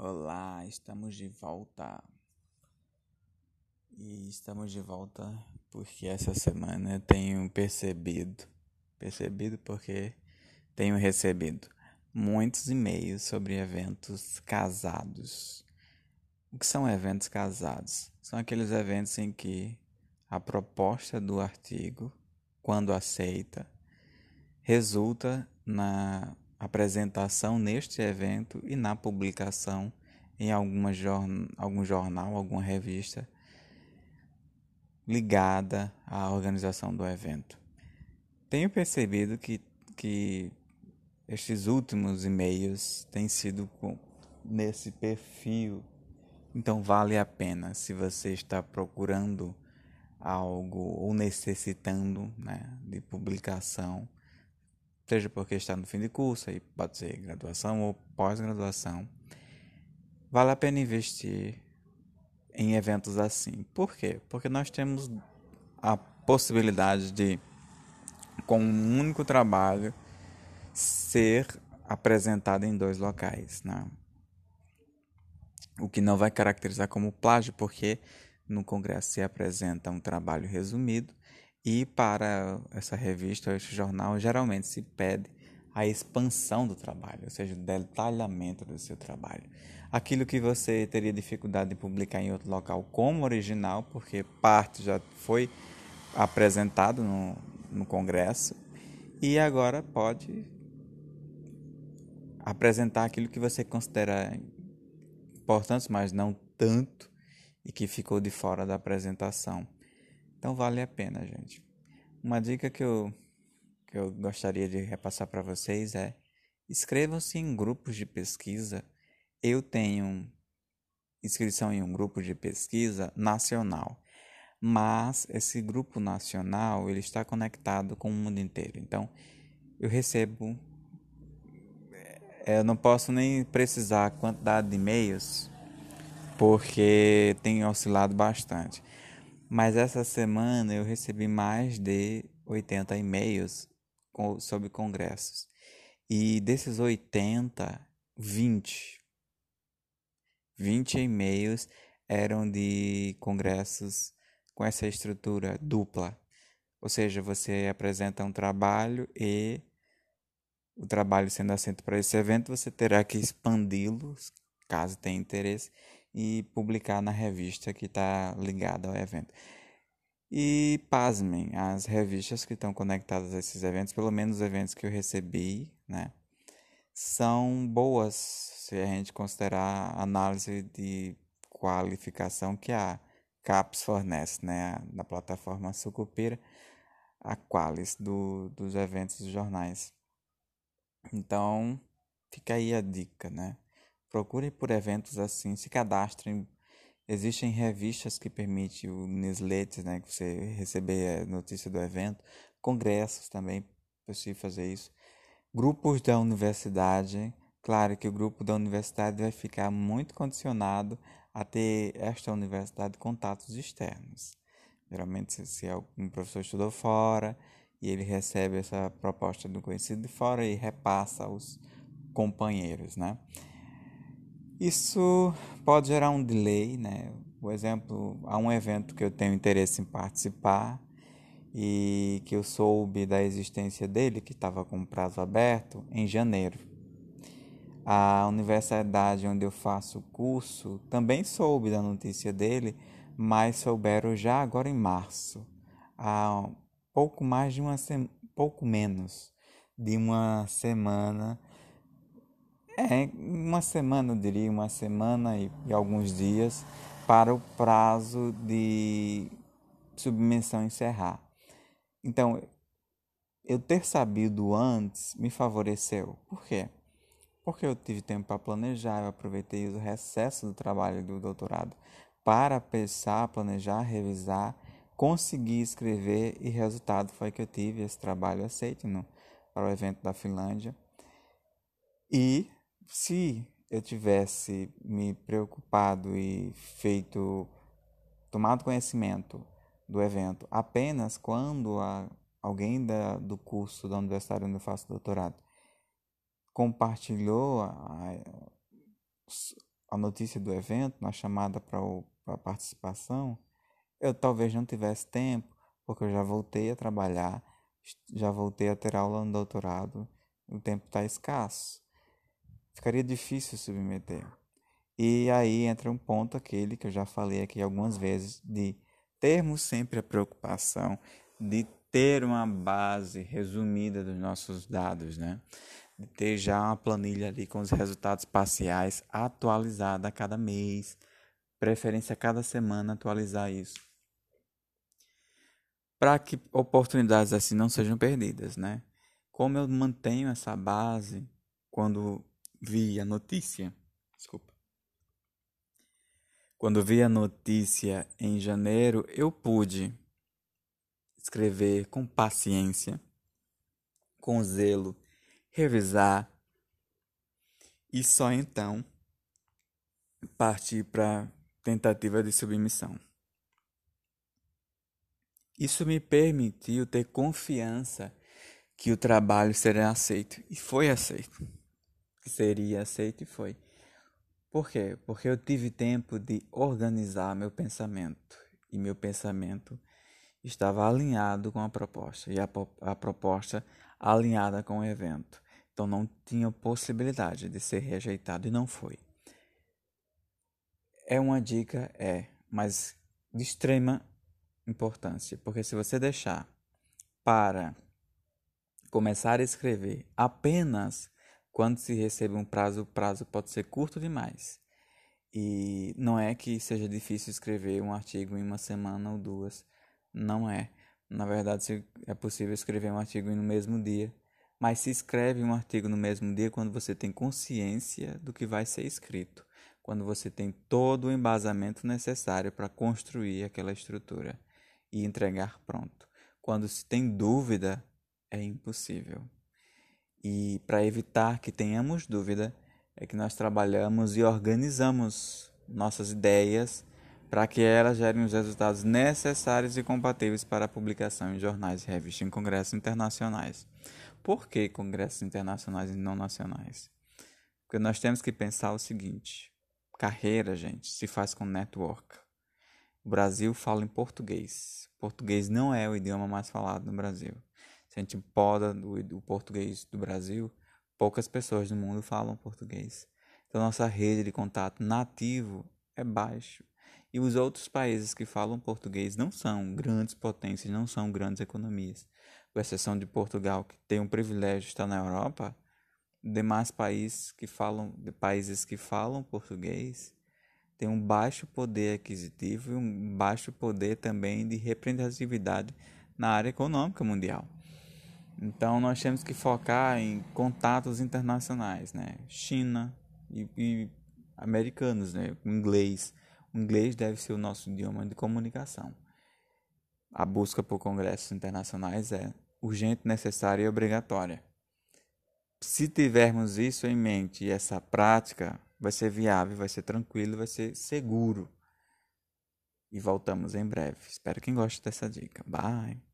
Olá, estamos de volta. E estamos de volta porque essa semana eu tenho percebido, percebido porque tenho recebido muitos e-mails sobre eventos casados. O que são eventos casados? São aqueles eventos em que a proposta do artigo, quando aceita, resulta na apresentação neste evento e na publicação em alguma algum jornal, alguma revista ligada à organização do evento. Tenho percebido que, que estes últimos e-mails têm sido com, nesse perfil, então vale a pena se você está procurando algo ou necessitando né, de publicação seja porque está no fim de curso, aí pode ser graduação ou pós-graduação, vale a pena investir em eventos assim. Por quê? Porque nós temos a possibilidade de, com um único trabalho, ser apresentado em dois locais, né? O que não vai caracterizar como plágio, porque no congresso se apresenta um trabalho resumido e para essa revista esse jornal, geralmente se pede a expansão do trabalho, ou seja, o detalhamento do seu trabalho. Aquilo que você teria dificuldade de publicar em outro local como original, porque parte já foi apresentado no, no congresso, e agora pode apresentar aquilo que você considera importante, mas não tanto, e que ficou de fora da apresentação. Então vale a pena, gente. Uma dica que eu, que eu gostaria de repassar para vocês é inscrevam-se em grupos de pesquisa. Eu tenho inscrição em um grupo de pesquisa nacional, mas esse grupo nacional ele está conectado com o mundo inteiro. Então eu recebo, eu não posso nem precisar a quantidade de e-mails porque tem oscilado bastante. Mas essa semana eu recebi mais de 80 e-mails sobre congressos. E desses 80, 20, 20 e-mails eram de congressos com essa estrutura dupla. Ou seja, você apresenta um trabalho e o trabalho sendo assento para esse evento, você terá que expandi-lo, caso tenha interesse, e publicar na revista que está ligada ao evento. E pasmem, as revistas que estão conectadas a esses eventos, pelo menos os eventos que eu recebi, né, são boas se a gente considerar a análise de qualificação que a CAPES fornece, né, na plataforma Sucupira, a Qualis do, dos eventos dos jornais. Então, fica aí a dica, né? Procure por eventos assim, se cadastrem. Existem revistas que permitem o newsletter, né, que você receber a notícia do evento, congressos também, possível fazer isso. Grupos da universidade, claro que o grupo da universidade vai ficar muito condicionado a ter esta universidade contatos externos. Geralmente, se um professor estudou fora e ele recebe essa proposta do conhecido de fora e repassa aos companheiros, né? Isso pode gerar um delay, né? Por exemplo, há um evento que eu tenho interesse em participar e que eu soube da existência dele, que estava com prazo aberto, em janeiro. A universidade onde eu faço o curso também soube da notícia dele, mas souberam já agora em março, há pouco mais de uma semana, pouco menos de uma semana é, uma semana, eu diria, uma semana e, e alguns dias para o prazo de submissão encerrar. Então, eu ter sabido antes me favoreceu. Por quê? Porque eu tive tempo para planejar, eu aproveitei o recesso do trabalho do doutorado para pensar, planejar, revisar, conseguir escrever e resultado foi que eu tive esse trabalho aceito no, para o evento da Finlândia. E se eu tivesse me preocupado e feito, tomado conhecimento do evento apenas quando a, alguém da, do curso da universidade onde eu faço doutorado compartilhou a, a notícia do evento, na chamada para a participação, eu talvez não tivesse tempo, porque eu já voltei a trabalhar, já voltei a ter aula no doutorado, o tempo está escasso. Ficaria difícil submeter. E aí entra um ponto aquele que eu já falei aqui algumas vezes, de termos sempre a preocupação de ter uma base resumida dos nossos dados, né? De ter já uma planilha ali com os resultados parciais atualizada a cada mês, preferência a cada semana atualizar isso para que oportunidades assim não sejam perdidas, né? Como eu mantenho essa base quando vi a notícia, desculpa. Quando vi a notícia em janeiro, eu pude escrever com paciência, com zelo, revisar e só então partir para tentativa de submissão. Isso me permitiu ter confiança que o trabalho seria aceito. E foi aceito. Seria aceito e foi. Por quê? Porque eu tive tempo de organizar meu pensamento. E meu pensamento estava alinhado com a proposta. E a, a proposta alinhada com o evento. Então não tinha possibilidade de ser rejeitado e não foi. É uma dica, é, mas de extrema importância, porque se você deixar para começar a escrever apenas quando se recebe um prazo, o prazo pode ser curto demais. E não é que seja difícil escrever um artigo em uma semana ou duas, não é. Na verdade, é possível escrever um artigo no mesmo dia, mas se escreve um artigo no mesmo dia quando você tem consciência do que vai ser escrito, quando você tem todo o embasamento necessário para construir aquela estrutura e entregar pronto. Quando se tem dúvida, é impossível. E para evitar que tenhamos dúvida, é que nós trabalhamos e organizamos nossas ideias para que elas gerem os resultados necessários e compatíveis para a publicação em jornais e revistas em congressos internacionais. Por que congressos internacionais e não nacionais? Porque nós temos que pensar o seguinte: carreira, gente, se faz com network. O Brasil fala em português. Português não é o idioma mais falado no Brasil. A gente poda o português do Brasil, poucas pessoas no mundo falam português. Então, nossa rede de contato nativo é baixo. E os outros países que falam português não são grandes potências, não são grandes economias. Com exceção de Portugal, que tem um privilégio de estar na Europa, demais países que falam, países que falam português tem um baixo poder aquisitivo e um baixo poder também de representatividade na área econômica mundial. Então nós temos que focar em contatos internacionais, né? China e, e americanos, né? Inglês. O inglês deve ser o nosso idioma de comunicação. A busca por congressos internacionais é urgente, necessária e obrigatória. Se tivermos isso em mente e essa prática, vai ser viável, vai ser tranquilo, vai ser seguro. E voltamos em breve. Espero que goste dessa dica. Bye!